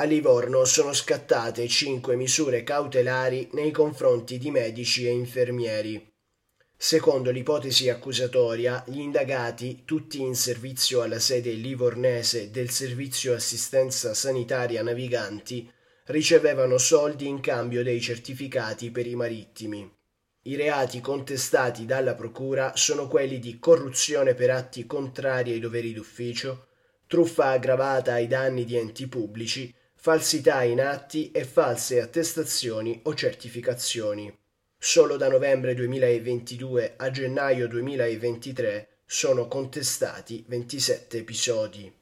A Livorno sono scattate cinque misure cautelari nei confronti di medici e infermieri. Secondo l'ipotesi accusatoria, gli indagati, tutti in servizio alla sede livornese del Servizio Assistenza Sanitaria Naviganti, ricevevano soldi in cambio dei certificati per i marittimi. I reati contestati dalla Procura sono quelli di corruzione per atti contrari ai doveri d'ufficio, truffa aggravata ai danni di enti pubblici, falsità in atti e false attestazioni o certificazioni. Solo da novembre 2022 a gennaio 2023 sono contestati 27 episodi.